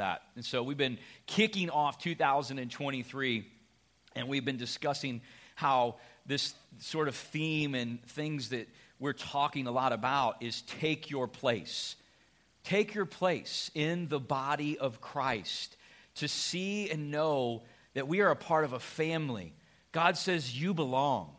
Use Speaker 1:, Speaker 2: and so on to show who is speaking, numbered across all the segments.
Speaker 1: that. And so we've been kicking off 2023, and we've been discussing how this sort of theme and things that we're talking a lot about is take your place. Take your place in the body of Christ to see and know that we are a part of a family. God says, You belong.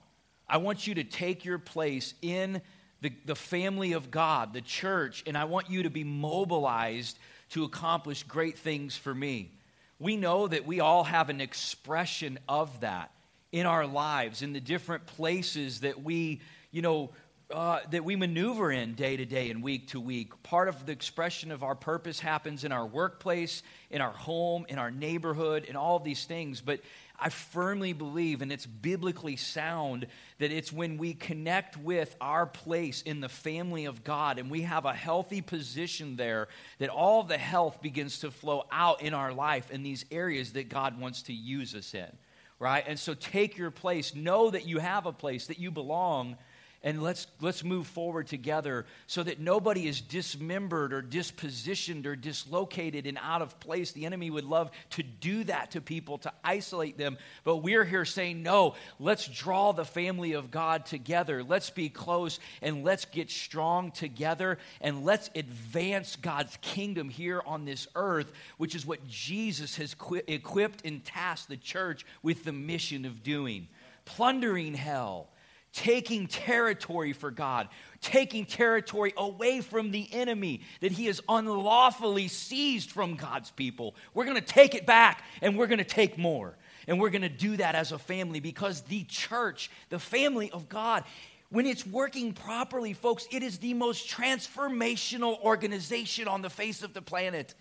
Speaker 1: I want you to take your place in the, the family of God, the church, and I want you to be mobilized to accomplish great things for me. We know that we all have an expression of that in our lives, in the different places that we, you know, uh, that we maneuver in day to day and week to week. Part of the expression of our purpose happens in our workplace, in our home, in our neighborhood, in all of these things. But I firmly believe, and it's biblically sound, that it's when we connect with our place in the family of God and we have a healthy position there that all the health begins to flow out in our life in these areas that God wants to use us in. Right? And so take your place. Know that you have a place, that you belong and let's, let's move forward together so that nobody is dismembered or dispositioned or dislocated and out of place. The enemy would love to do that to people, to isolate them. But we're here saying, no, let's draw the family of God together. Let's be close and let's get strong together and let's advance God's kingdom here on this earth, which is what Jesus has equipped and tasked the church with the mission of doing. Plundering hell taking territory for God, taking territory away from the enemy that he has unlawfully seized from God's people. We're going to take it back and we're going to take more. And we're going to do that as a family because the church, the family of God, when it's working properly, folks, it is the most transformational organization on the face of the planet.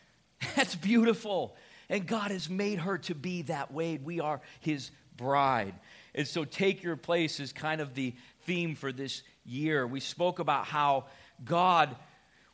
Speaker 1: That's beautiful. And God has made her to be that way. We are his bride. And so, take your place is kind of the theme for this year. We spoke about how God,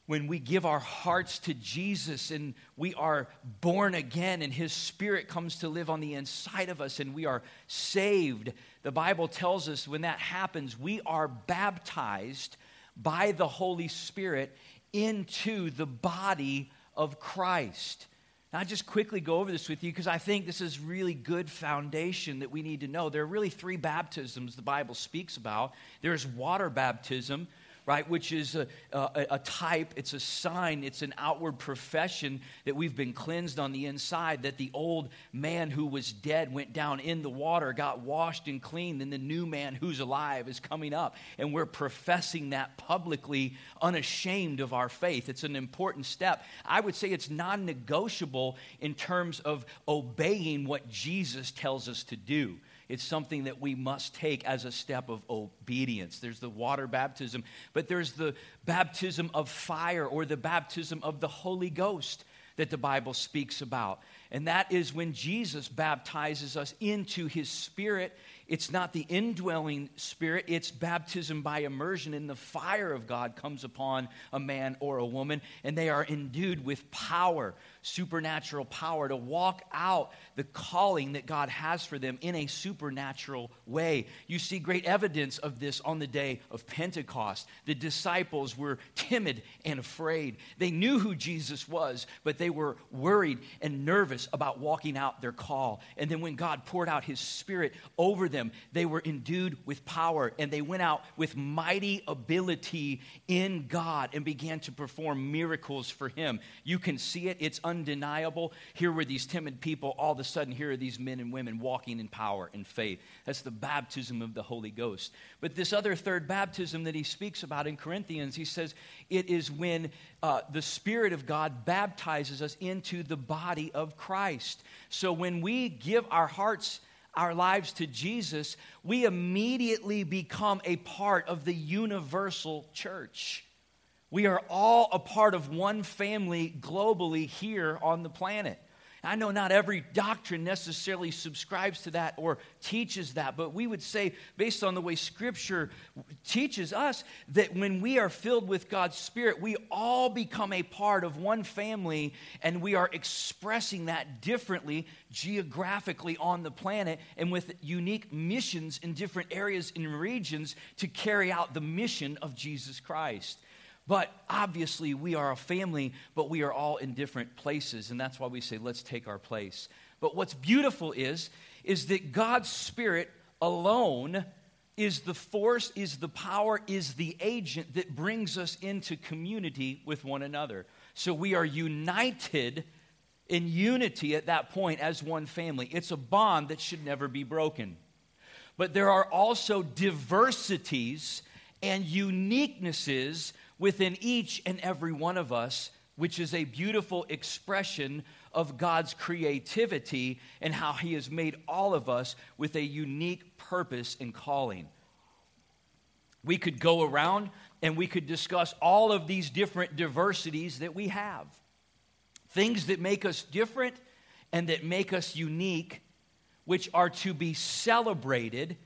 Speaker 1: when we give our hearts to Jesus and we are born again and His Spirit comes to live on the inside of us and we are saved, the Bible tells us when that happens, we are baptized by the Holy Spirit into the body of Christ. Now, I just quickly go over this with you because I think this is really good foundation that we need to know. There are really three baptisms the Bible speaks about. There's water baptism, right, which is a, a, a, type, it's a sign, it's an outward profession that we've been cleansed on the inside, that the old man who was dead went down in the water, got washed and cleaned, and the new man who's alive is coming up. And we're professing that publicly, unashamed of our faith. It's an important step. I would say it's non negotiable in terms of obeying what Jesus tells us to do. It's something that we must take as a step of obedience. There's the water baptism, but there's the baptism of fire or the baptism of the Holy Ghost that the Bible speaks about. And that is when Jesus baptizes us into his spirit it's not the indwelling spirit, it's baptism by immersion, and the fire of God comes upon a man or a woman, and they are endued with power, supernatural power, to walk out the calling that God has for them in a supernatural way. You see great evidence of this on the day of Pentecost. The disciples were timid and afraid. They knew who Jesus was, but they were worried and nervous about walking out their call. And then when God poured out his spirit over them, they were endued with power and they went out with mighty ability in God and began to perform miracles for Him. You can see it, it's undeniable. Here were these timid people, all of a sudden, here are these men and women walking in power and faith. That's the baptism of the Holy Ghost. But this other third baptism that he speaks about in Corinthians, he says it is when uh, the Spirit of God baptizes us into the body of Christ. So when we give our hearts, our lives to Jesus, we immediately become a part of the universal church. We are all a part of one family globally here on the planet. I know not every doctrine necessarily subscribes to that or teaches that, but we would say, based on the way Scripture teaches us, that when we are filled with God's Spirit, we all become a part of one family and we are expressing that differently geographically on the planet and with unique missions in different areas and regions to carry out the mission of Jesus Christ. But obviously, we are a family, but we are all in different places. And that's why we say, let's take our place. But what's beautiful is, is that God's Spirit alone is the force, is the power, is the agent that brings us into community with one another. So we are united in unity at that point as one family. It's a bond that should never be broken. But there are also diversities and uniquenesses within each and every one of us, which is a beautiful expression of God's creativity and how He has made all of us with a unique purpose and calling. We could go around and we could discuss all of these different diversities that we have. Things that make us different and that make us unique, which are to be celebrated,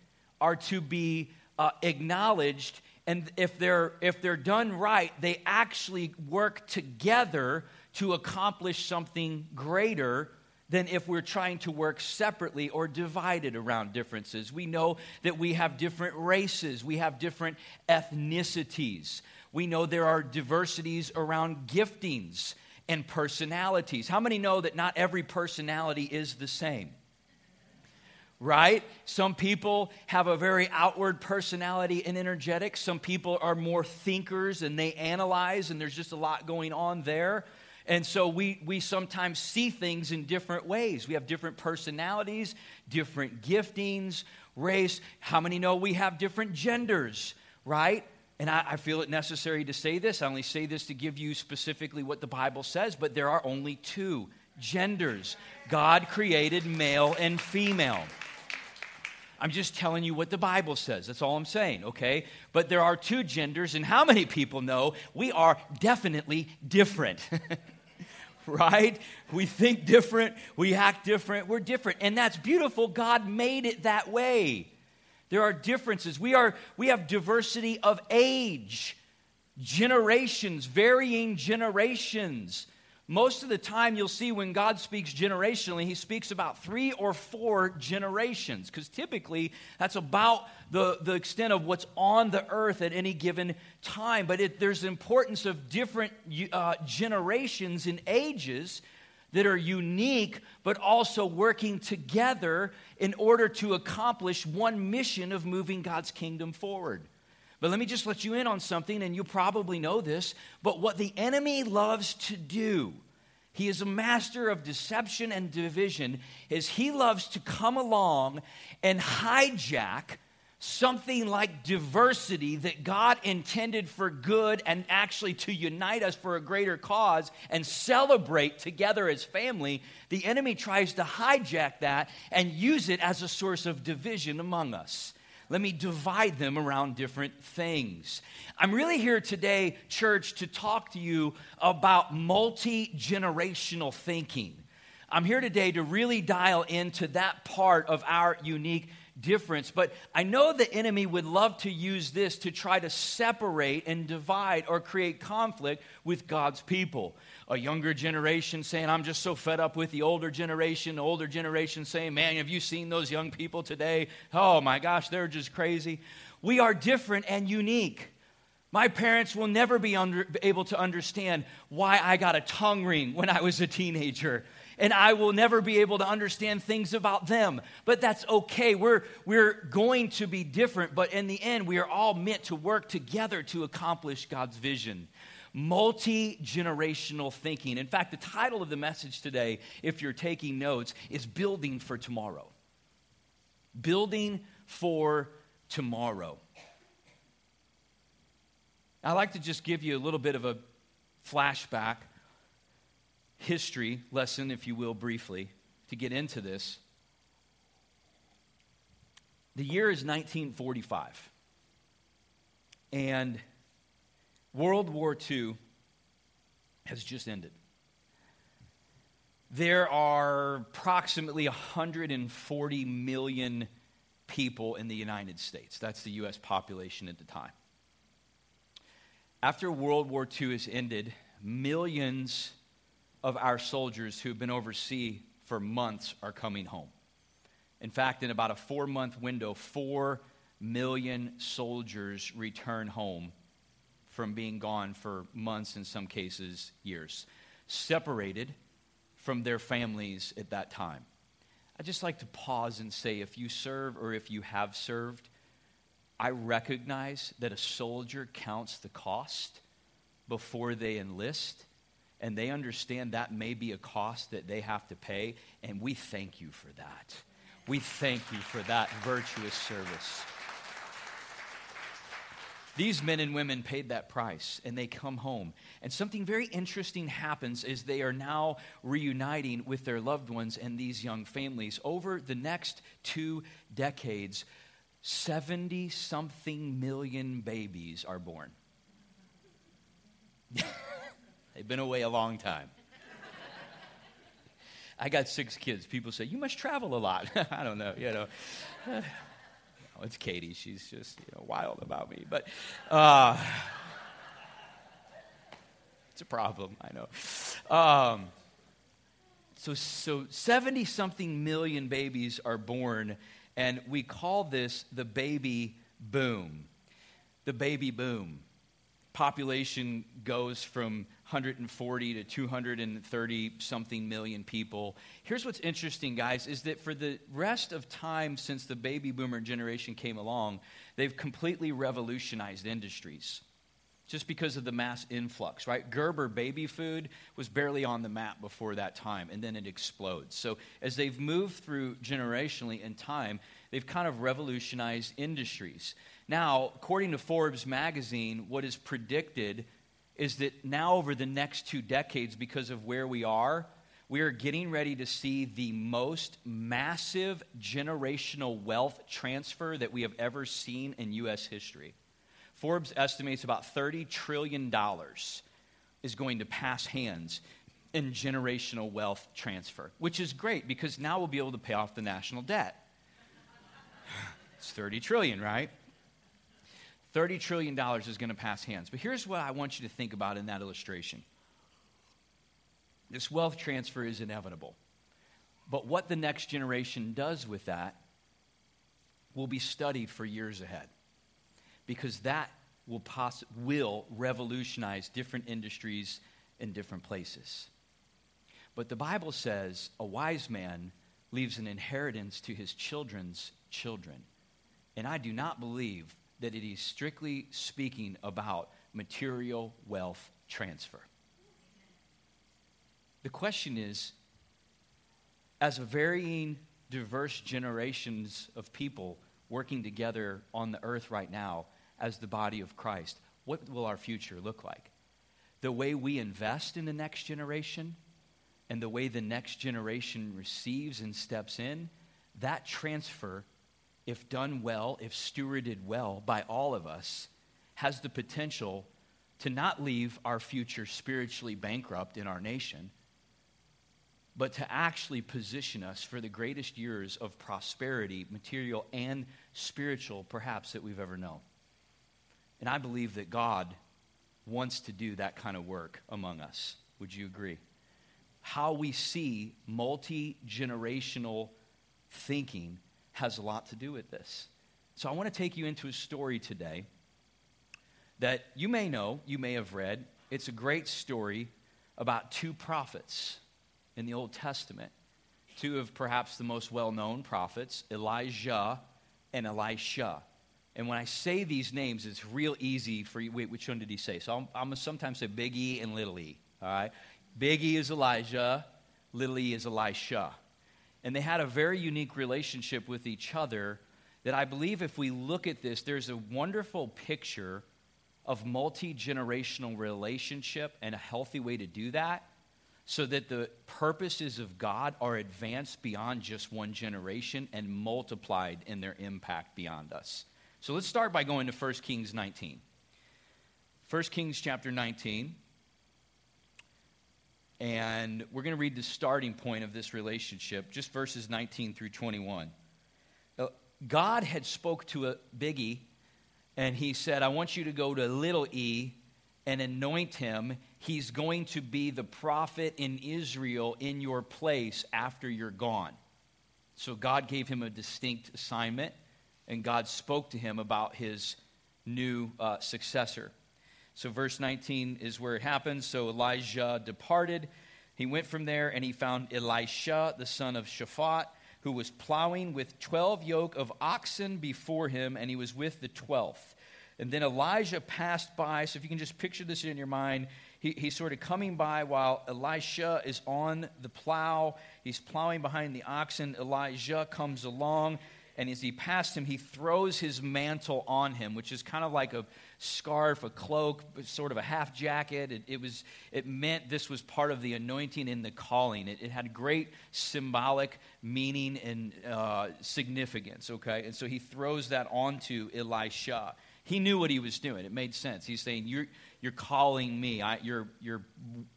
Speaker 1: are to be uh, acknowledged, and if they're if they're done right they actually work together to accomplish something greater than if we're trying to work separately or divided around differences. We know that we have different races. We have different ethnicities. We know there are diversities around giftings and personalities. How many know that not every personality is the same right? Some people have a very outward personality and energetic. Some people are more thinkers and they analyze, and there's just a lot going on there. And so we, we sometimes see things in different ways. We have different personalities, different giftings, race. How many know we have different genders, right? And I, I feel it necessary to say this. I only say this to give you specifically what the Bible says, but there are only two genders. God created male and female. I'm just telling you what the Bible says. That's all I'm saying, okay? But there are two genders, and how many people know we are definitely different? right? We think different, we act different, we're different. And that's beautiful. God made it that way. There are differences. We, are, we have diversity of age, generations, varying generations. Most of the time, you'll see when God speaks generationally, he speaks about three or four generations, because typically that's about the, the extent of what's on the earth at any given time. But it, there's importance of different uh, generations and ages that are unique, but also working together in order to accomplish one mission of moving God's kingdom forward. But let me just let you in on something, and you probably know this. But what the enemy loves to do, he is a master of deception and division, is he loves to come along and hijack something like diversity that God intended for good and actually to unite us for a greater cause and celebrate together as family. The enemy tries to hijack that and use it as a source of division among us. Let me divide them around different things. I'm really here today, church, to talk to you about multi generational thinking. I'm here today to really dial into that part of our unique difference. But I know the enemy would love to use this to try to separate and divide or create conflict with God's people a younger generation saying, I'm just so fed up with the older generation, the older generation saying, Man, have you seen those young people today? Oh my gosh, they're just crazy. We are different and unique. My parents will never be under, able to understand why I got a tongue ring when I was a teenager. And I will never be able to understand things about them. But that's okay. We're, we're going to be different, but in the end, we are all meant to work together to accomplish God's vision multi generational thinking. In fact, the title of the message today, if you're taking notes, is Building for Tomorrow. Building for Tomorrow. I'd like to just give you a little bit of a flashback, history lesson, if you will, briefly, to get into this. The year is 1945. And World War II has just ended. There are approximately 140 million people in the United States. That's the U.S. population at the time. After World War II has ended, millions of our soldiers who've been overseas for months are coming home. In fact, in about a four month window, four million soldiers return home from being gone for months, in some cases, years, separated from their families at that time. I'd just like to pause and say if you serve or if you have served, I recognize that a soldier counts the cost before they enlist, and they understand that may be a cost that they have to pay, and we thank you for that. We thank you for that virtuous service. These men and women paid that price and they come home. And something very interesting happens as they are now reuniting with their loved ones and these young families. Over the next two decades, 70 something million babies are born. They've been away a long time. I got six kids. People say, You must travel a lot. I don't know, you know. it's Katie. She's just you know, wild about me. But uh, it's a problem, I know. Um, so, so 70 something million babies are born, and we call this the baby boom. The baby boom. Population goes from 140 to 230 something million people. Here's what's interesting, guys, is that for the rest of time since the baby boomer generation came along, they've completely revolutionized industries just because of the mass influx, right? Gerber baby food was barely on the map before that time, and then it explodes. So, as they've moved through generationally in time, they've kind of revolutionized industries. Now, according to Forbes magazine, what is predicted is that now, over the next two decades, because of where we are, we are getting ready to see the most massive generational wealth transfer that we have ever seen in U.S. history. Forbes estimates about $30 trillion is going to pass hands in generational wealth transfer, which is great because now we'll be able to pay off the national debt. It's 30 trillion, right? $30 trillion is going to pass hands. But here's what I want you to think about in that illustration this wealth transfer is inevitable. But what the next generation does with that will be studied for years ahead because that will, poss- will revolutionize different industries in different places. But the Bible says a wise man leaves an inheritance to his children's children. And I do not believe that it is strictly speaking about material wealth transfer. The question is as a varying, diverse generations of people working together on the earth right now as the body of Christ, what will our future look like? The way we invest in the next generation and the way the next generation receives and steps in, that transfer if done well, if stewarded well by all of us, has the potential to not leave our future spiritually bankrupt in our nation, but to actually position us for the greatest years of prosperity, material and spiritual, perhaps, that we've ever known. And I believe that God wants to do that kind of work among us. Would you agree? How we see multi generational thinking has a lot to do with this. So I want to take you into a story today that you may know, you may have read. It's a great story about two prophets in the Old Testament. Two of perhaps the most well known prophets, Elijah and Elisha. And when I say these names, it's real easy for you. Wait, which one did he say? So I'm, I'm sometimes say Big E and Little E. All right? Big E is Elijah, Little E is Elisha. And they had a very unique relationship with each other that I believe if we look at this, there's a wonderful picture of multi generational relationship and a healthy way to do that so that the purposes of God are advanced beyond just one generation and multiplied in their impact beyond us. So let's start by going to 1 Kings 19. 1 Kings chapter 19. And we're going to read the starting point of this relationship, just verses 19 through 21. God had spoke to a biggie, and he said, I want you to go to little e and anoint him. He's going to be the prophet in Israel in your place after you're gone. So God gave him a distinct assignment, and God spoke to him about his new uh, successor. So, verse 19 is where it happens. So, Elijah departed. He went from there and he found Elisha, the son of Shaphat, who was plowing with 12 yoke of oxen before him, and he was with the 12th. And then Elijah passed by. So, if you can just picture this in your mind, he, he's sort of coming by while Elisha is on the plow. He's plowing behind the oxen. Elijah comes along and as he passed him, he throws his mantle on him, which is kind of like a scarf, a cloak, sort of a half jacket. It, it was, it meant this was part of the anointing and the calling. It, it had great symbolic meaning and uh, significance, okay? And so he throws that onto Elisha. He knew what he was doing. It made sense. He's saying, You're, you're calling me, I, you're, you're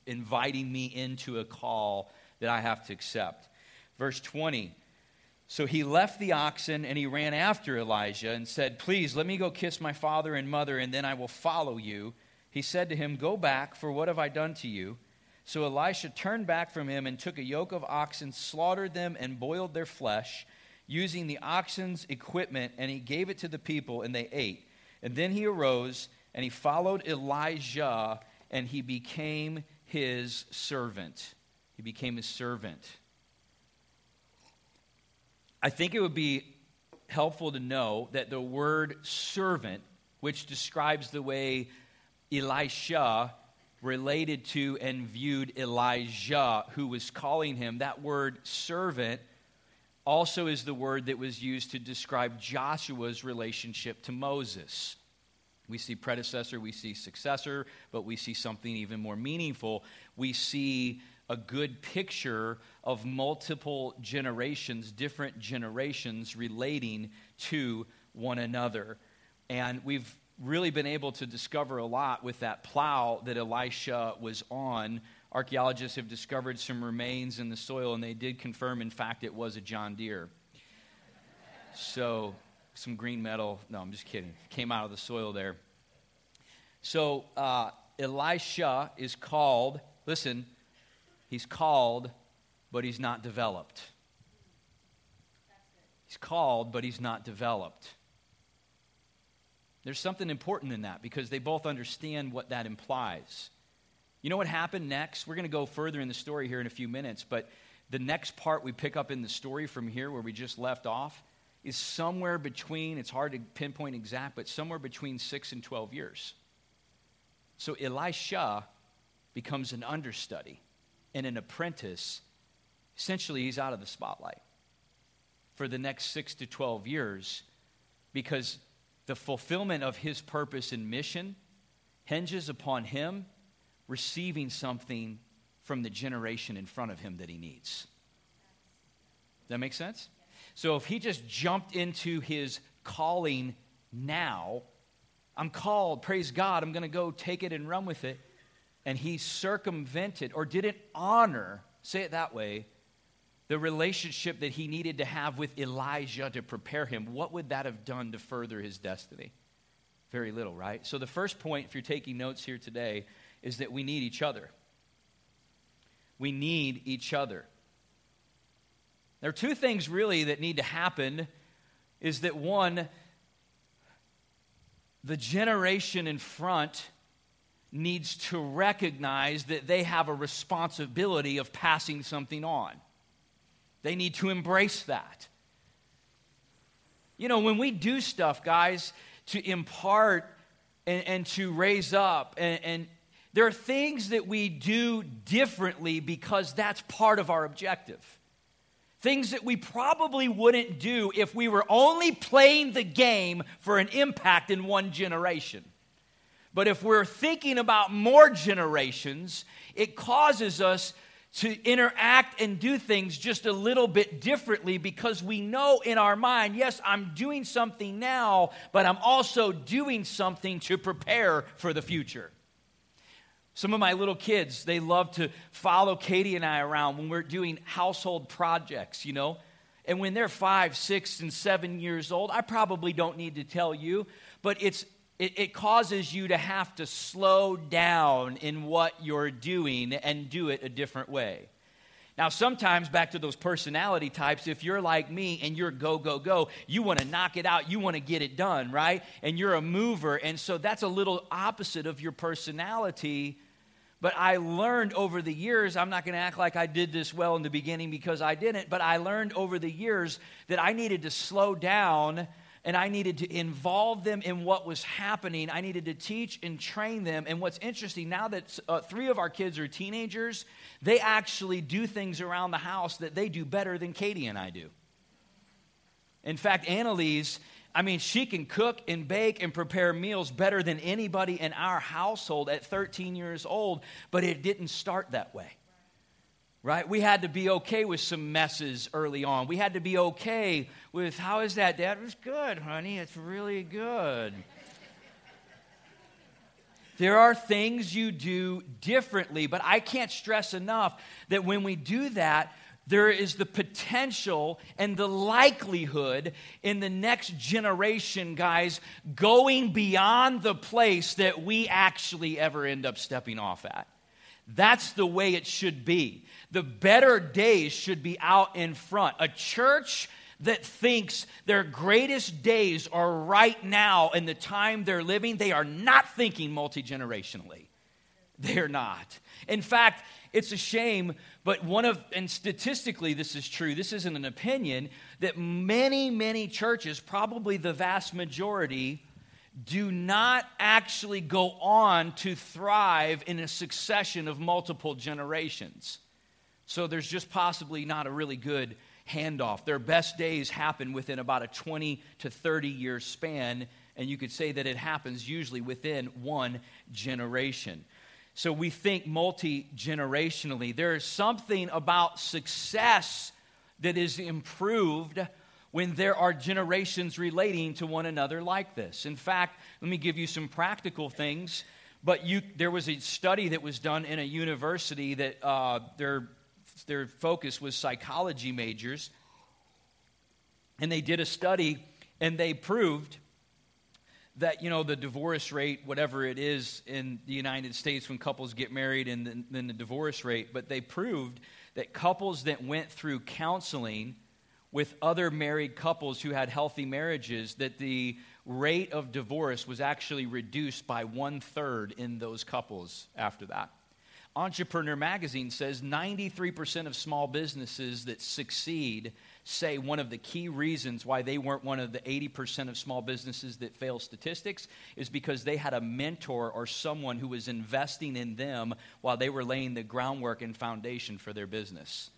Speaker 1: inviting me into a call that I have to accept. Verse 20 so he left the oxen and he ran after Elijah and said, Please, let me go kiss my father and mother, and then I will follow you. He said to him, Go back, for what have I done to you? So Elisha turned back from him and took a yoke of oxen, slaughtered them, and boiled their flesh, using the oxen's equipment, and he gave it to the people, and they ate. And then he arose and he followed Elijah, and he became his servant. He became his servant. I think it would be helpful to know that the word servant, which describes the way Elisha related to and viewed Elijah, who was calling him, that word servant also is the word that was used to describe Joshua's relationship to Moses. We see predecessor, we see successor, but we see something even more meaningful. We see a good picture of multiple generations, different generations relating to one another. And we've really been able to discover a lot with that plow that Elisha was on. Archaeologists have discovered some remains in the soil, and they did confirm, in fact, it was a John Deere. So, some green metal. No, I'm just kidding. Came out of the soil there. So, uh, Elisha is called, listen, He's called, but he's not developed. He's called, but he's not developed. There's something important in that because they both understand what that implies. You know what happened next? We're going to go further in the story here in a few minutes, but the next part we pick up in the story from here where we just left off is somewhere between, it's hard to pinpoint exact, but somewhere between 6 and 12 years. So Elisha becomes an understudy and an apprentice, essentially he's out of the spotlight for the next six to 12 years because the fulfillment of his purpose and mission hinges upon him receiving something from the generation in front of him that he needs. That makes sense? So if he just jumped into his calling now, I'm called, praise God, I'm going to go take it and run with it and he circumvented or didn't honor, say it that way, the relationship that he needed to have with Elijah to prepare him, what would that have done to further his destiny? Very little, right? So, the first point, if you're taking notes here today, is that we need each other. We need each other. There are two things really that need to happen is that one, the generation in front needs to recognize that they have a responsibility of passing something on. They need to embrace that. You know, when we do stuff, guys, to impart and, and to raise up, and, and there are things that we do differently because that's part of our objective. Things that we probably wouldn't do if we were only playing the game for an impact in one generation. But if we're thinking about more generations, it causes us to interact and do things just a little bit differently because we know in our mind, yes, I'm doing something now, but I'm also doing something to prepare for the future. Some of my little kids, they love to follow Katie and I around when we're doing household projects, you know. And when they're five, six, and seven years old, I probably don't need to tell you, but it's it, it causes you to have to slow down in what you're doing and do it a different way. Now, sometimes back to those personality types, if you're like me and you're go, go, go, you want to knock it out, you want to get it done, right? And you're a mover. And so that's a little opposite of your personality. But I learned over the years, I'm not going to act like I did this well in the beginning because I didn't, but I learned over the years that I needed to slow down and I needed to involve them in what was happening. I needed to teach and train them. And what's interesting, now that uh, three of our kids are teenagers, they actually do things around the house that they do better than Katie and I do. In fact, Annalise, I mean, she can cook and bake and prepare meals better than anybody in our household at 13 years old, but it didn't start that way right? We had to be okay with some messes early on. We had to be okay with, how is that, Dad? It was good, honey. It's really good. there are things you do differently, but I can't stress enough that when we do that, there is the potential and the likelihood in the next generation, guys, going beyond the place that we actually ever end up stepping off at. That's the way it should be. The better days should be out in front. A church that thinks their greatest days are right now in the time they're living, they are not thinking multi generationally. They're not. In fact, it's a shame, but one of, and statistically this is true, this isn't an opinion, that many, many churches, probably the vast majority, do not actually go on to thrive in a succession of multiple generations. So there's just possibly not a really good handoff. Their best days happen within about a 20 to 30 year span, and you could say that it happens usually within one generation. So we think multi generationally. There is something about success that is improved when there are generations relating to one another like this. In fact, let me give you some practical things. But you, there was a study that was done in a university that uh, their, their focus was psychology majors. And they did a study and they proved that, you know, the divorce rate, whatever it is in the United States when couples get married and then, then the divorce rate, but they proved that couples that went through counseling – with other married couples who had healthy marriages that the rate of divorce was actually reduced by one third in those couples after that. Entrepreneur Magazine says 93% of small businesses that succeed say one of the key reasons why they weren't one of the 80% of small businesses that fail statistics is because they had a mentor or someone who was investing in them while they were laying the groundwork and foundation for their business.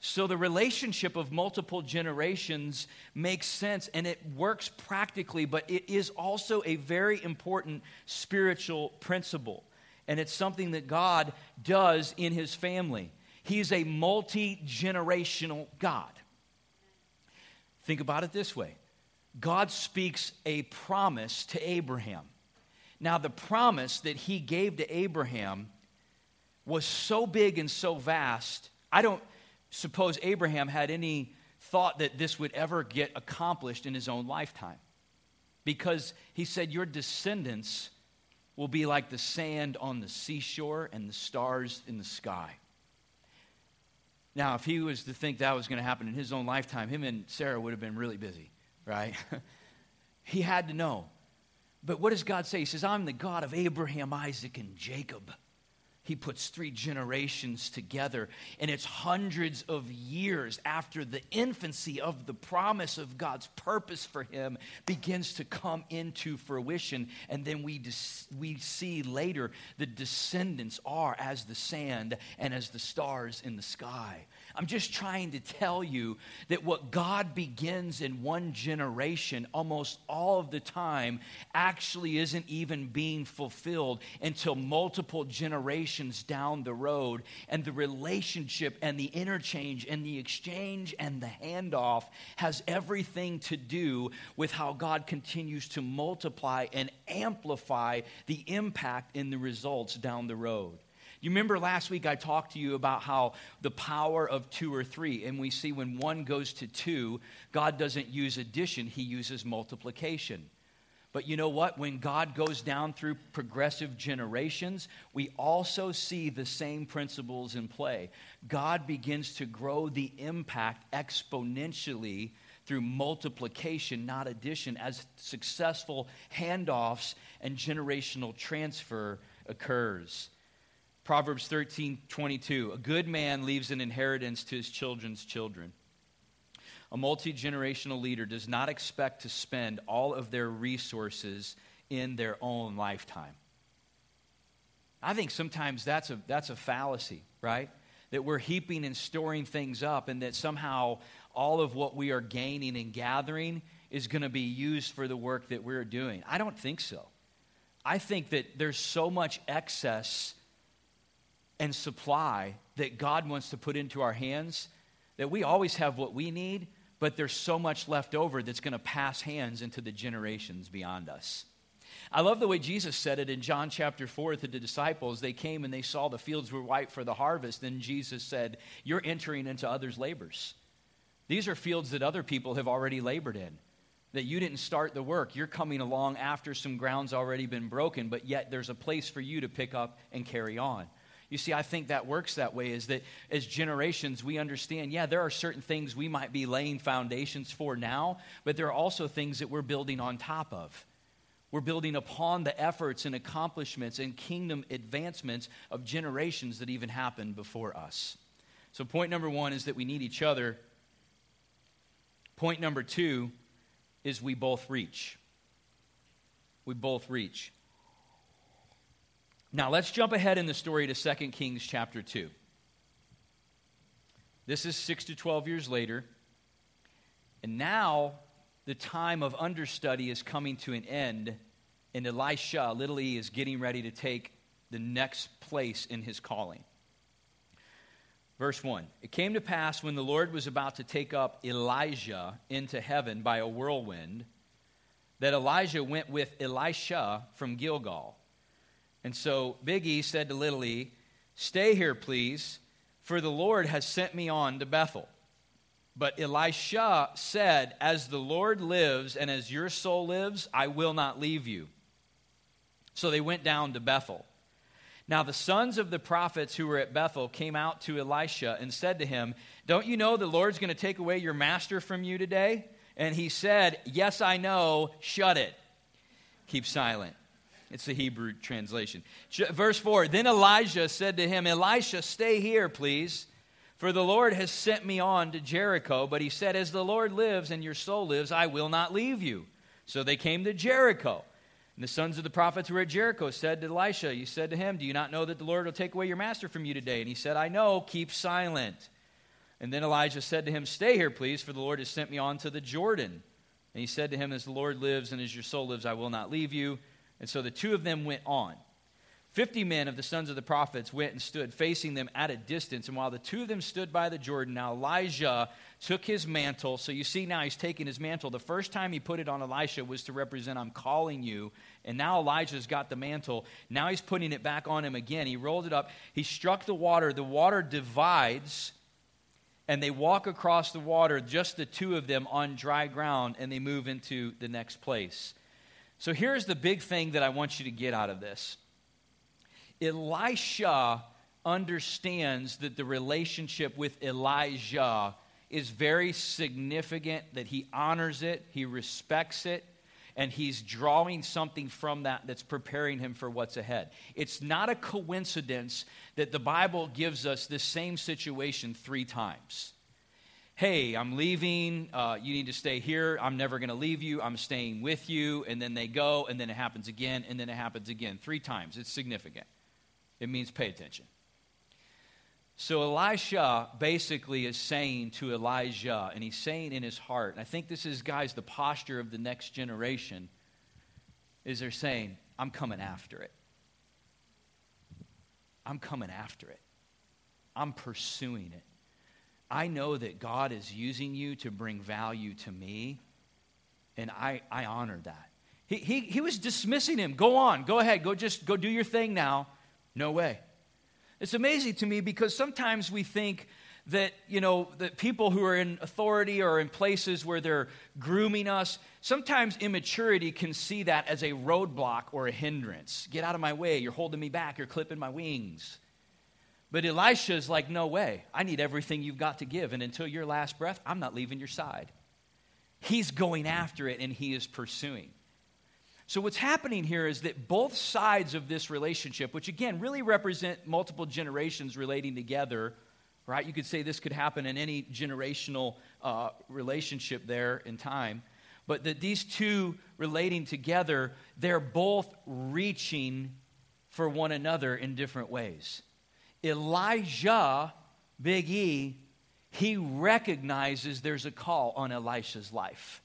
Speaker 1: So the relationship of multiple generations makes sense and it works practically, but it is also a very important spiritual principle. And it's something that God does in his family. He's a multi generational God. Think about it this way God speaks a promise to Abraham. Now, the promise that he gave to Abraham was so big and so vast. I don't suppose Abraham had any thought that this would ever get accomplished in his own lifetime. Because he said, Your descendants will be like the sand on the seashore and the stars in the sky. Now, if he was to think that was going to happen in his own lifetime, him and Sarah would have been really busy, right? he had to know. But what does God say? He says, I'm the God of Abraham, Isaac, and Jacob he puts three generations together. And it's hundreds of years after the infancy of the promise of God's purpose for him begins to come into fruition. And then we, we see later the descendants are as the sand and as the stars in the sky. I'm just trying to tell you that what God begins in one generation almost all of the time actually isn't even being fulfilled until multiple generations down the road. And the relationship and the interchange and the exchange and the handoff has everything to do with how God continues to multiply and amplify the impact in the results down the road. You remember last week I talked to you about how the power of two or three, and we see when one goes to two, God doesn't use addition, He uses multiplication. But you know what? When God goes down through progressive generations, we also see the same principles in play. God begins to grow the impact exponentially through multiplication, not addition, as successful handoffs and generational transfer occurs. Proverbs 13 22. A good man leaves an inheritance to his children's children. A multi generational leader does not expect to spend all of their resources in their own lifetime. I think sometimes that's a, that's a fallacy, right? That we're heaping and storing things up, and that somehow all of what we are gaining and gathering is going to be used for the work that we're doing. I don't think so. I think that there's so much excess and supply that God wants to put into our hands that we always have what we need, but there's so much left over that's going to pass hands into the generations beyond us. I love the way Jesus said it in John chapter 4 to the disciples. They came and they saw the fields were white for the harvest. Then Jesus said, You're entering into others' labors. These are fields that other people have already labored in. That you didn't start the work. You're coming along after some ground's already been broken, but yet there's a place for you to pick up and carry on. You see, I think that works that way is that as generations, we understand, yeah, there are certain things we might be laying foundations for now, but there are also things that we're building on top of. We're building upon the efforts and accomplishments and kingdom advancements of generations that even happened before us. So, point number one is that we need each other. Point number two is we both reach. We both reach. Now, let's jump ahead in the story to 2 Kings chapter 2. This is 6 to 12 years later. And now the time of understudy is coming to an end, and Elisha, little e, is getting ready to take the next place in his calling. Verse 1 It came to pass when the Lord was about to take up Elijah into heaven by a whirlwind that Elijah went with Elisha from Gilgal. And so Big E said to Little E, Stay here, please, for the Lord has sent me on to Bethel. But Elisha said, As the Lord lives and as your soul lives, I will not leave you. So they went down to Bethel. Now the sons of the prophets who were at Bethel came out to Elisha and said to him, Don't you know the Lord's going to take away your master from you today? And he said, Yes, I know. Shut it. Keep silent. It's the Hebrew translation. Verse 4 Then Elijah said to him, Elisha, stay here, please, for the Lord has sent me on to Jericho. But he said, As the Lord lives and your soul lives, I will not leave you. So they came to Jericho. And the sons of the prophets who were at Jericho said to Elisha, You said to him, Do you not know that the Lord will take away your master from you today? And he said, I know, keep silent. And then Elijah said to him, Stay here, please, for the Lord has sent me on to the Jordan. And he said to him, As the Lord lives and as your soul lives, I will not leave you. And so the two of them went on. Fifty men of the sons of the prophets went and stood facing them at a distance. And while the two of them stood by the Jordan, now Elijah took his mantle. So you see now he's taking his mantle. The first time he put it on Elisha was to represent, I'm calling you. And now Elijah's got the mantle. Now he's putting it back on him again. He rolled it up. He struck the water. The water divides. And they walk across the water, just the two of them on dry ground, and they move into the next place. So here's the big thing that I want you to get out of this Elisha understands that the relationship with Elijah is very significant, that he honors it, he respects it, and he's drawing something from that that's preparing him for what's ahead. It's not a coincidence that the Bible gives us this same situation three times hey, I'm leaving. Uh, you need to stay here. I'm never going to leave you. I'm staying with you. And then they go, and then it happens again, and then it happens again. Three times. It's significant. It means pay attention. So Elisha basically is saying to Elijah, and he's saying in his heart, and I think this is, guys, the posture of the next generation, is they're saying, I'm coming after it. I'm coming after it. I'm pursuing it. I know that God is using you to bring value to me, and I, I honor that. He, he, he was dismissing him. Go on, go ahead, go just go do your thing now. No way. It's amazing to me because sometimes we think that, you know, that people who are in authority or in places where they're grooming us, sometimes immaturity can see that as a roadblock or a hindrance. Get out of my way. You're holding me back. You're clipping my wings. But Elisha's like, no way. I need everything you've got to give. And until your last breath, I'm not leaving your side. He's going after it and he is pursuing. So, what's happening here is that both sides of this relationship, which again really represent multiple generations relating together, right? You could say this could happen in any generational uh, relationship there in time, but that these two relating together, they're both reaching for one another in different ways. Elijah, Big E, he recognizes there's a call on Elisha's life,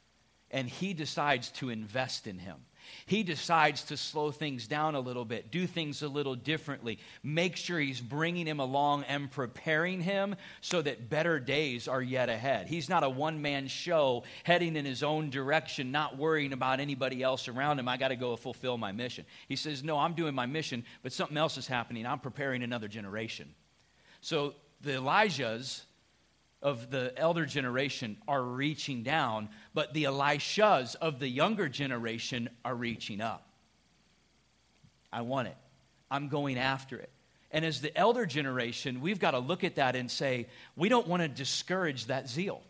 Speaker 1: and he decides to invest in him. He decides to slow things down a little bit, do things a little differently, make sure he's bringing him along and preparing him so that better days are yet ahead. He's not a one man show heading in his own direction, not worrying about anybody else around him. I got to go fulfill my mission. He says, No, I'm doing my mission, but something else is happening. I'm preparing another generation. So the Elijahs of the elder generation are reaching down, but the Elishas of the younger generation are reaching up. I want it. I'm going after it. And as the elder generation, we've got to look at that and say, we don't want to discourage that zeal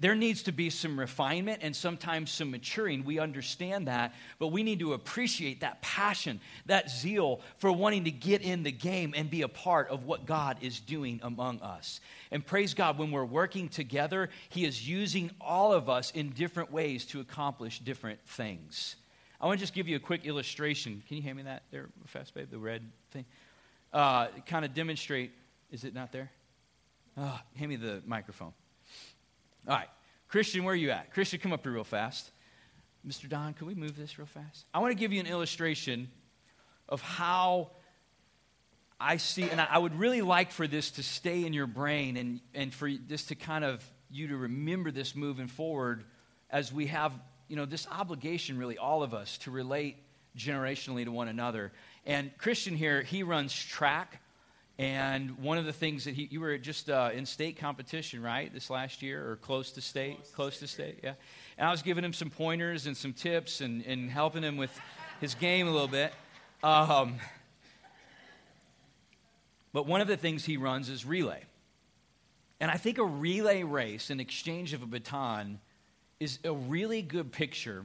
Speaker 1: there needs to be some refinement and sometimes some maturing. We understand that, but we need to appreciate that passion, that zeal for wanting to get in the game and be a part of what God is doing among us. And praise God, when we're working together, He is using all of us in different ways to accomplish different things. I want to just give you a quick illustration. Can you hand me that there, fast babe, the red thing? Uh, kind of demonstrate. Is it not there? Oh, hand me the microphone. All right. Christian, where are you at? Christian, come up here real fast. Mr. Don, can we move this real fast? I want to give you an illustration of how I see, and I would really like for this to stay in your brain and, and for this to kind of you to remember this moving forward as we have, you know, this obligation, really, all of us, to relate generationally to one another. And Christian here, he runs track and one of the things that he, you were just uh, in state competition, right, this last year, or close to state? Close, close to state, yeah. And I was giving him some pointers and some tips and, and helping him with his game a little bit. Um, but one of the things he runs is relay. And I think a relay race, an exchange of a baton, is a really good picture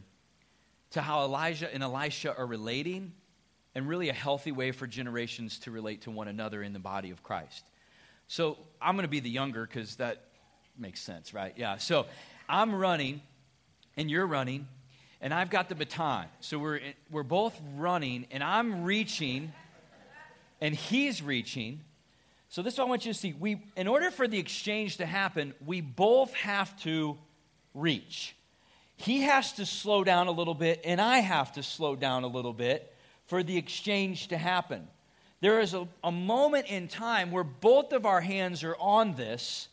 Speaker 1: to how Elijah and Elisha are relating and really a healthy way for generations to relate to one another in the body of Christ. So I'm going to be the younger because that makes sense, right? Yeah. So I'm running, and you're running, and I've got the baton. So we're, we're both running, and I'm reaching, and he's reaching. So this is what I want you to see. We, in order for the exchange to happen, we both have to reach. He has to slow down a little bit, and I have to slow down a little bit for the exchange to happen. There is a, a moment in time where both of our hands are on this,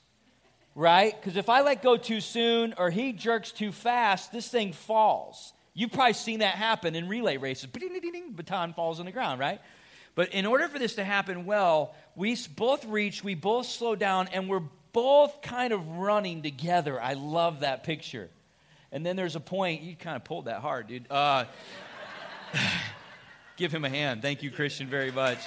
Speaker 1: right? Because if I let go too soon or he jerks too fast, this thing falls. You've probably seen that happen in relay races. Baton falls on the ground, right? But in order for this to happen well, we both reach, we both slow down, and we're both kind of running together. I love that picture. And then there's a point, you kind of pulled that hard, dude. Uh, Give him a hand. Thank you, Christian, very much.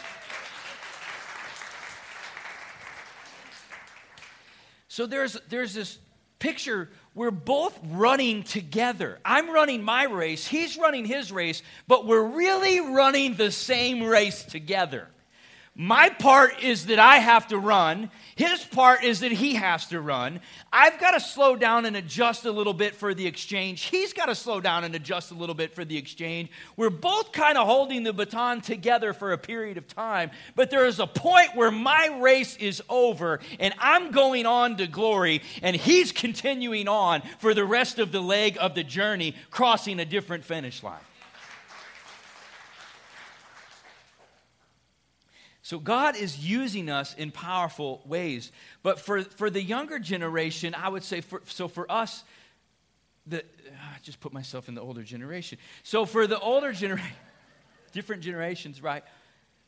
Speaker 1: So there's, there's this picture we're both running together. I'm running my race, he's running his race, but we're really running the same race together. My part is that I have to run. His part is that he has to run. I've got to slow down and adjust a little bit for the exchange. He's got to slow down and adjust a little bit for the exchange. We're both kind of holding the baton together for a period of time, but there is a point where my race is over and I'm going on to glory, and he's continuing on for the rest of the leg of the journey, crossing a different finish line. So God is using us in powerful ways. But for, for the younger generation, I would say, for, so for us, the, ah, I just put myself in the older generation. So for the older generation, different generations, right?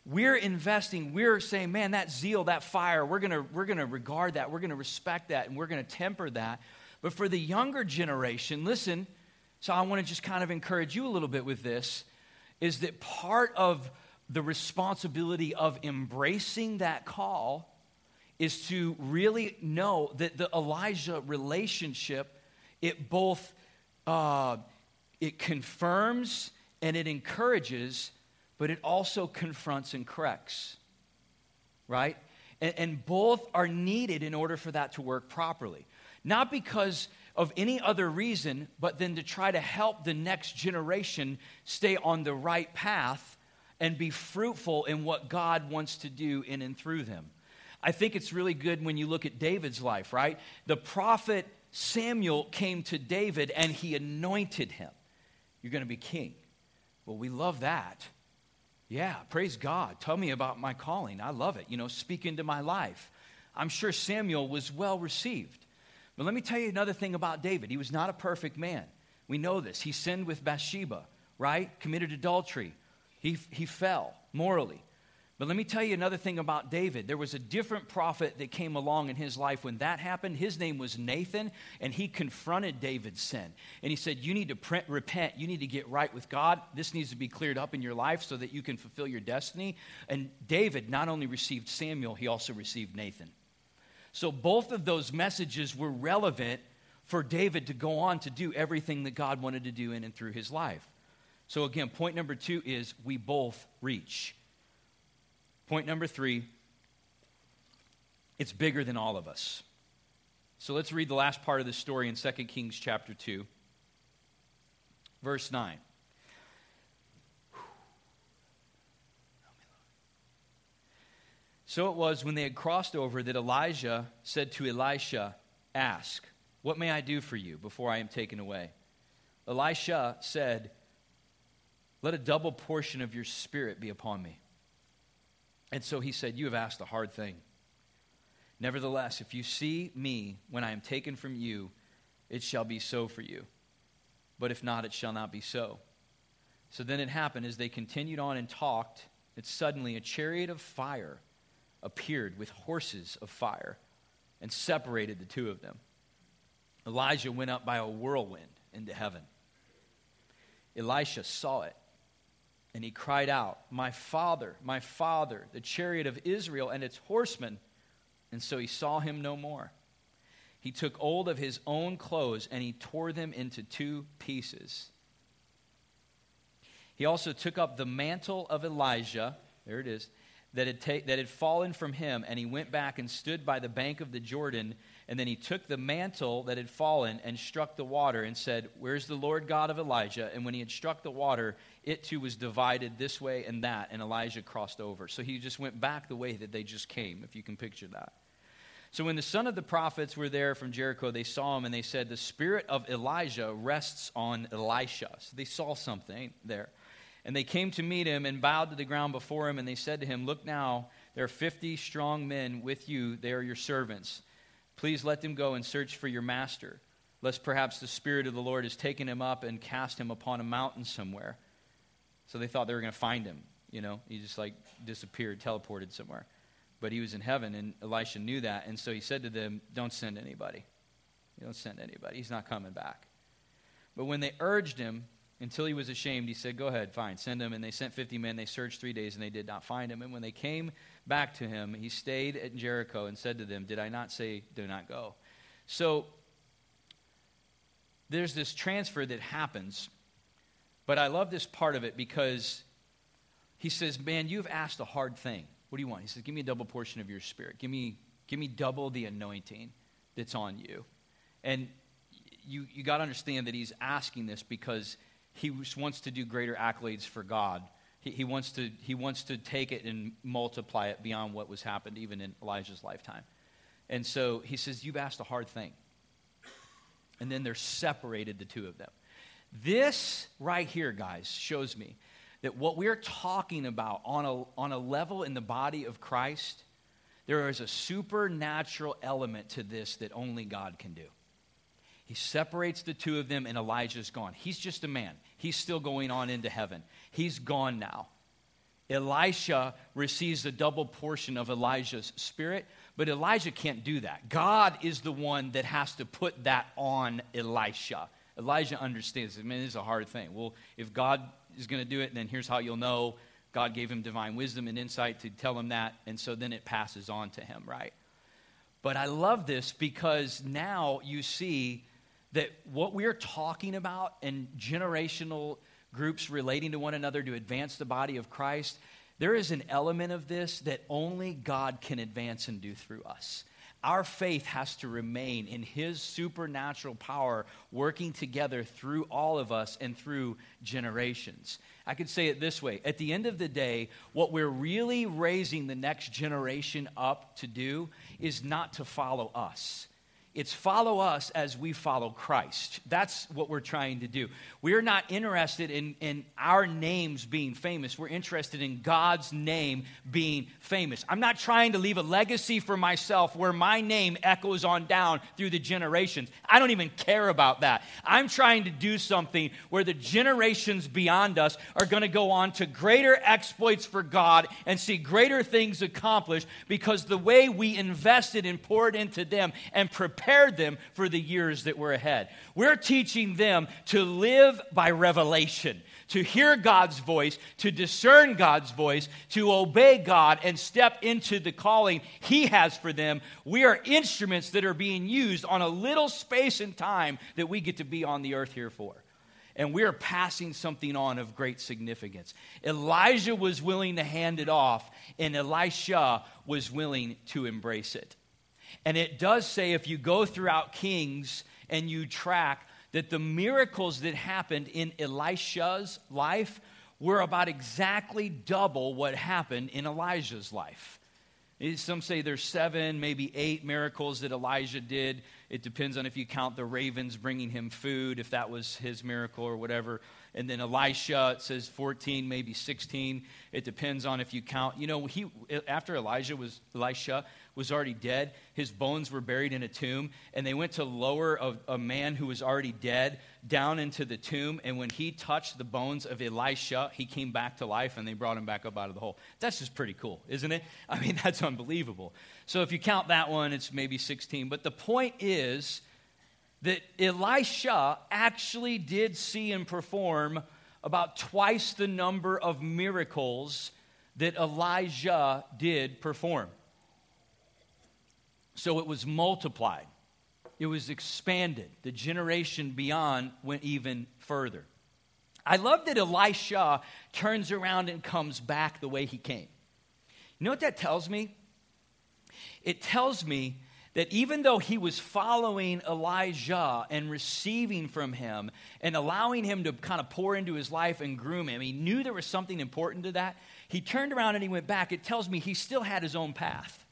Speaker 1: we're investing, we're saying, man, that zeal, that fire, we're gonna, we're gonna regard that, we're gonna respect that, and we're gonna temper that. But for the younger generation, listen, so I wanna just kind of encourage you a little bit with this, is that part of the responsibility of embracing that call is to really know that the Elijah relationship, it both uh, it confirms and it encourages, but it also confronts and corrects. Right? And, and both are needed in order for that to work properly. Not because of any other reason, but then to try to help the next generation stay on the right path and be fruitful in what God wants to do in and through them. I think it's really good when you look at David's life, right? The prophet Samuel came to David and he anointed him. You're going to be king. Well, we love that. Yeah, praise God. Tell me about my calling. I love it. You know, speak into my life. I'm sure Samuel was well received. But let me tell you another thing about David. He was not a perfect man. We know this. He sinned with Bathsheba, right? Committed adultery. He, he fell morally. But let me tell you another thing about David. There was a different prophet that came along in his life when that happened. His name was Nathan, and he confronted David's sin. And he said, You need to repent. You need to get right with God. This needs to be cleared up in your life so that you can fulfill your destiny. And David not only received Samuel, he also received Nathan. So both of those messages were relevant for David to go on to do everything that God wanted to do in and through his life. So, again, point number two is we both reach. Point number three it's bigger than all of us. So let's read the last part of the story in 2 Kings chapter 2, verse 9. So it was when they had crossed over that Elijah said to Elisha, Ask, what may I do for you before I am taken away? Elisha said, Let a double portion of your spirit be upon me. And so he said, You have asked a hard thing. Nevertheless, if you see me when I am taken from you, it shall be so for you. But if not, it shall not be so. So then it happened as they continued on and talked, that suddenly a chariot of fire appeared with horses of fire and separated the two of them. Elijah went up by a whirlwind into heaven. Elisha saw it and he cried out, My father, my father, the chariot of Israel and its horsemen. And so he saw him no more. He took hold of his own clothes and he tore them into two pieces. He also took up the mantle of Elijah, there it is, that had, ta- that had fallen from him, and he went back and stood by the bank of the Jordan and then he took the mantle that had fallen and struck the water and said, Where's the Lord God of Elijah? And when he had struck the water, it too was divided this way and that, and Elijah crossed over. So he just went back the way that they just came, if you can picture that. So when the son of the prophets were there from Jericho, they saw him and they said, The spirit of Elijah rests on Elisha. So they saw something there. And they came to meet him and bowed to the ground before him, and they said to him, Look now, there are 50 strong men with you, they are your servants. Please let them go and search for your master, lest perhaps the Spirit of the Lord has taken him up and cast him upon a mountain somewhere. So they thought they were going to find him. You know, he just like disappeared, teleported somewhere. But he was in heaven, and Elisha knew that. And so he said to them, Don't send anybody. You don't send anybody. He's not coming back. But when they urged him until he was ashamed, he said, Go ahead, fine, send him. And they sent 50 men. They searched three days, and they did not find him. And when they came back to him, he stayed at Jericho and said to them, Did I not say, do not go? So there's this transfer that happens, but I love this part of it because he says, Man, you've asked a hard thing. What do you want? He says, Give me a double portion of your spirit. Give me, give me double the anointing that's on you. And you, you got to understand that he's asking this because he wants to do greater accolades for God he, he, wants to, he wants to take it and multiply it beyond what was happened even in Elijah's lifetime. And so he says, You've asked a hard thing. And then they're separated, the two of them. This right here, guys, shows me that what we're talking about on a, on a level in the body of Christ, there is a supernatural element to this that only God can do. He separates the two of them, and Elijah's gone. He's just a man. He's still going on into heaven. He's gone now. Elisha receives a double portion of Elijah's spirit, but Elijah can't do that. God is the one that has to put that on Elisha. Elijah understands. I mean, this is a hard thing. Well, if God is going to do it, then here's how you'll know. God gave him divine wisdom and insight to tell him that, and so then it passes on to him, right? But I love this because now you see that what we're talking about and generational groups relating to one another to advance the body of Christ, there is an element of this that only God can advance and do through us. Our faith has to remain in His supernatural power working together through all of us and through generations. I could say it this way at the end of the day, what we're really raising the next generation up to do is not to follow us it's follow us as we follow Christ. That's what we're trying to do. We're not interested in, in our names being famous. We're interested in God's name being famous. I'm not trying to leave a legacy for myself where my name echoes on down through the generations. I don't even care about that. I'm trying to do something where the generations beyond us are going to go on to greater exploits for God and see greater things accomplished because the way we invested and poured into them and prepared prepared them for the years that were ahead. We're teaching them to live by revelation, to hear God's voice, to discern God's voice, to obey God and step into the calling He has for them. We are instruments that are being used on a little space and time that we get to be on the earth here for and we are passing something on of great significance. Elijah was willing to hand it off, and Elisha was willing to embrace it. And it does say, if you go throughout Kings and you track, that the miracles that happened in Elisha's life were about exactly double what happened in Elijah's life. Eh, some say there's seven, maybe eight miracles that Elijah did. It depends on if you count the ravens bringing him food, if that was his miracle or whatever. And then Elisha, it says 14, maybe 16. It depends on if you count. You know, he eh, after Elijah was Elisha was already dead. His bones were buried in a tomb, and they went to lower a, a, man who was already dead down into the tomb. And when he touched the bones of Elisha, he came back to life, and they brought him back up out of the hole. That's just pretty cool, isn't it? I mean, that's unbelievable. So if you count that one, it's maybe 16. But the point is that Elisha actually did see and perform about twice the number of miracles that Elijah did perform. So it was multiplied, it was expanded. The generation beyond went even further. I love that Elisha turns around and comes back the way he came. You know what that tells me? It tells me that even though he was following Elijah and receiving from him and allowing him to kind of pour into his life and groom him, he knew there was something important to that. He turned around and he went back. It tells me he still had his own path.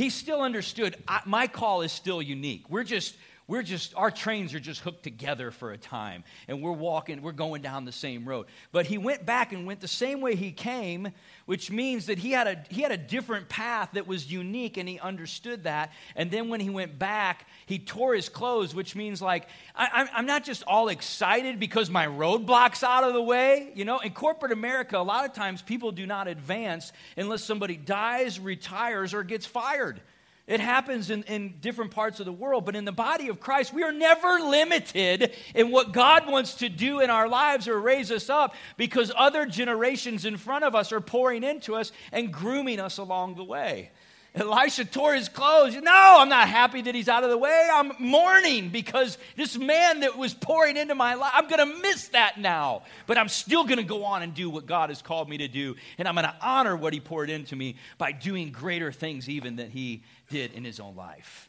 Speaker 1: He still understood I, my call is still unique. We're just we're just our trains are just hooked together for a time and we're walking we're going down the same road. But he went back and went the same way he came which means that he had a he had a different path that was unique and he understood that. And then when he went back he tore his clothes which means like I, i'm not just all excited because my roadblock's out of the way. You know in corporate america a lot of times people do not advance unless somebody dies retires or gets fired it happens in, in different parts of the world, but in the body of Christ, we are never limited in what God wants to do in our lives or raise us up because other generations in front of us are pouring into us and grooming us along the way. Elisha tore his clothes. No, I'm not happy that he's out of the way. I'm mourning because this man that was pouring into my life, I'm going to miss that now. But I'm still going to go on and do what God has called me to do. And I'm going to honor what he poured into me by doing greater things even than he did in his own life.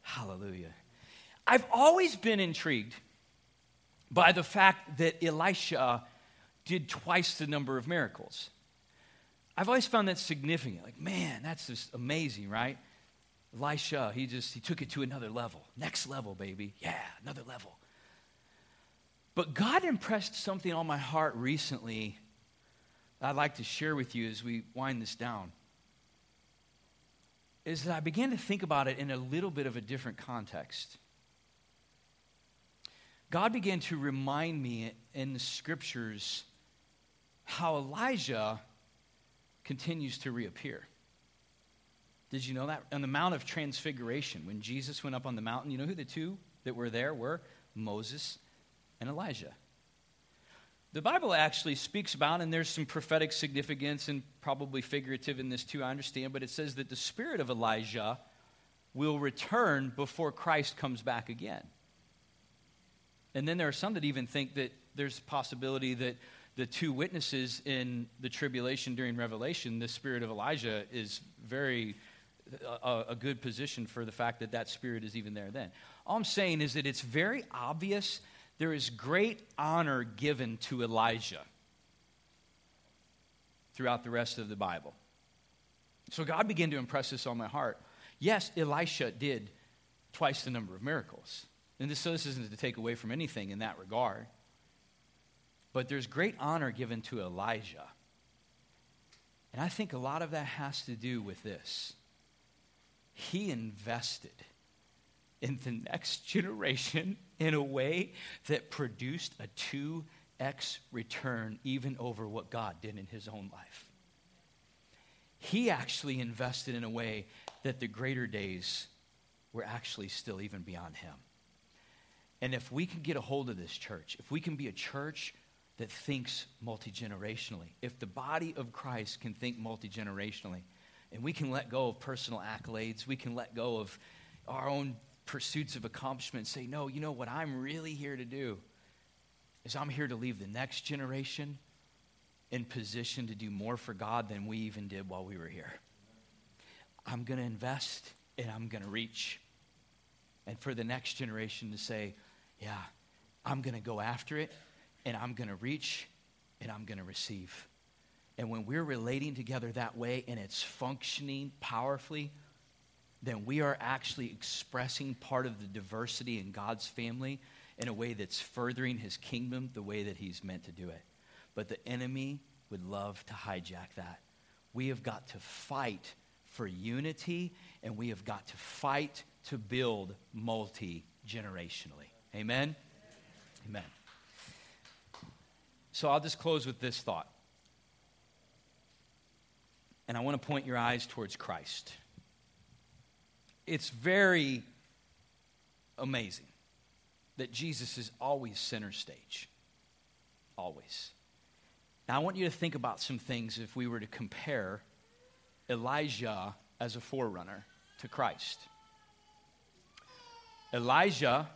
Speaker 1: Hallelujah. I've always been intrigued by the fact that Elisha did twice the number of miracles. I've always found that significant. Like, man, that's just amazing, right? Elisha, he just he took it to another level. Next level, baby. Yeah, another level. But God impressed something on my heart recently I'd like to share with you as we wind this down. Is that I began to think about it in a little bit of a different context. God began to remind me in the scriptures how Elijah continues to reappear. Did you know that? On the Mount of Transfiguration, when Jesus went up on the mountain, you know who the two that were there were? Moses and Elijah. The Bible actually speaks about, and there's some prophetic significance and probably figurative in this too, I understand, but it says that the spirit of Elijah will return before Christ comes back again. And then there are some that even think that there's a possibility that the two witnesses in the tribulation during Revelation, the spirit of Elijah is very a, a, good position for the fact that that spirit is even there then. All I'm saying is that it's very obvious there is great honor given to Elijah throughout the rest of the Bible. So God began to impress this on my heart. Yes, Elisha did twice the number of miracles. And this, so this isn't to take away from anything in that regard. But there's great honor given to Elijah. And I think a lot of that has to do with this. He invested in the next generation in a way that produced a 2x return even over what God did in his own life. He actually invested in a way that the greater days were actually still even beyond him. And if we can get a hold of this church, if we can be a church that thinks multi generationally, if the body of Christ can think multi generationally, and we can let go of personal accolades, we can let go of our own pursuits of accomplishment, say, no, you know what I'm really here to do is I'm here to leave the next generation in position to do more for God than we even did while we were here. I'm going to invest and I'm going to reach. And for the next generation to say, yeah, I'm going to go after it and I'm going to reach and I'm going to receive. And when we're relating together that way and it's functioning powerfully, then we are actually expressing part of the diversity in God's family in a way that's furthering his kingdom the way that he's meant to do it. But the enemy would love to hijack that. We have got to fight for unity and we have got to fight to build multi generationally. Amen? Amen. So I'll just close with this thought. And I want to point your eyes towards Christ it's very amazing that Jesus is always center stage. Always. Now, I want you to think about some things if we were to compare Elijah as a forerunner to Christ. Elijah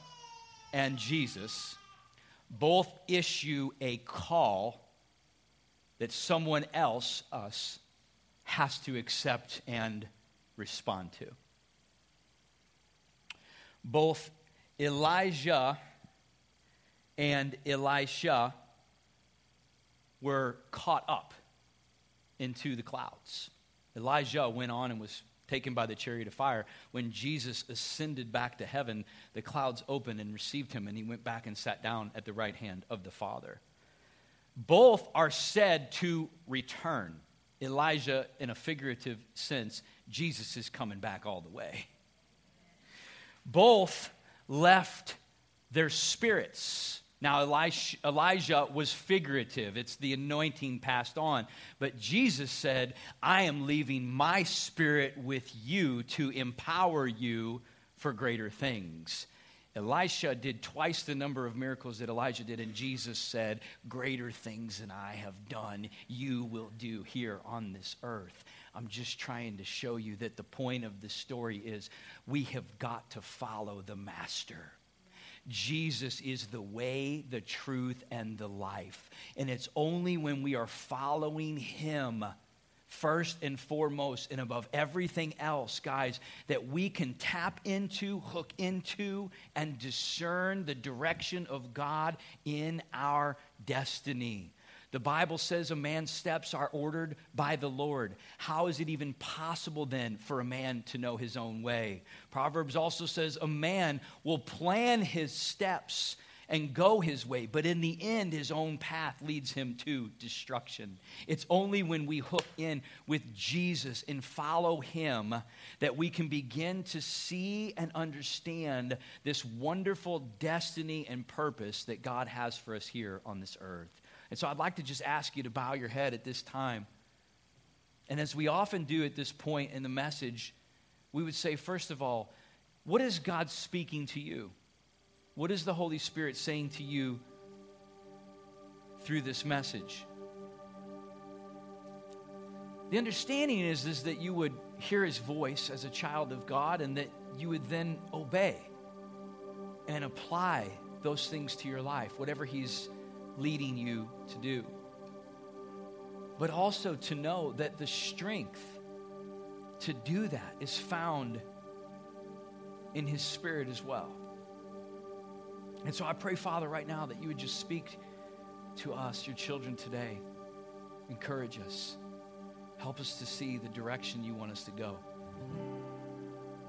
Speaker 1: and Jesus both issue a call that someone else, us, has to accept and respond to both Elijah and Elisha were caught up into the clouds. Elijah went on and was taken by the chariot of fire. When Jesus ascended back to heaven, the clouds opened and received him, and he went back and sat down at the right hand of the Father. Both are said to return. Elijah, in a figurative sense, Jesus is coming back all the way. Both left their spirits. Now, Elijah was figurative. It's the anointing passed on. But Jesus said, I am leaving my spirit with you to empower you for greater things. Elisha did twice the number of miracles that Elijah did, and Jesus said, Greater things than I have done, you will do here on this earth. I'm just trying to show you that the point of the story is we have got to follow the Master. Jesus is the way, the truth, and the life. And it's only when we are following Him first and foremost and above everything else, guys, that we can tap into, hook into, and discern the direction of God in our destiny. The Bible says a man's steps are ordered by the Lord. How is it even possible then for a man to know his own way? Proverbs also says a man will plan his steps and go his way, but in the end, his own path leads him to destruction. It's only when we hook in with Jesus and follow him that we can begin to see and understand this wonderful destiny and purpose that God has for us here on this earth. And so I'd like to just ask you to bow your head at this time. And as we often do at this point in the message, we would say, first of all, what is God speaking to you? What is the Holy Spirit saying to you through this message? The understanding is, is that you would hear his voice as a child of God and that you would then obey and apply those things to your life, whatever he's leading you to do. But also to know that the strength to do that is found in his spirit as well. And so I pray, Father, right now that you would just speak to us, your children today. Encourage us. Help us to see the direction you want us to go.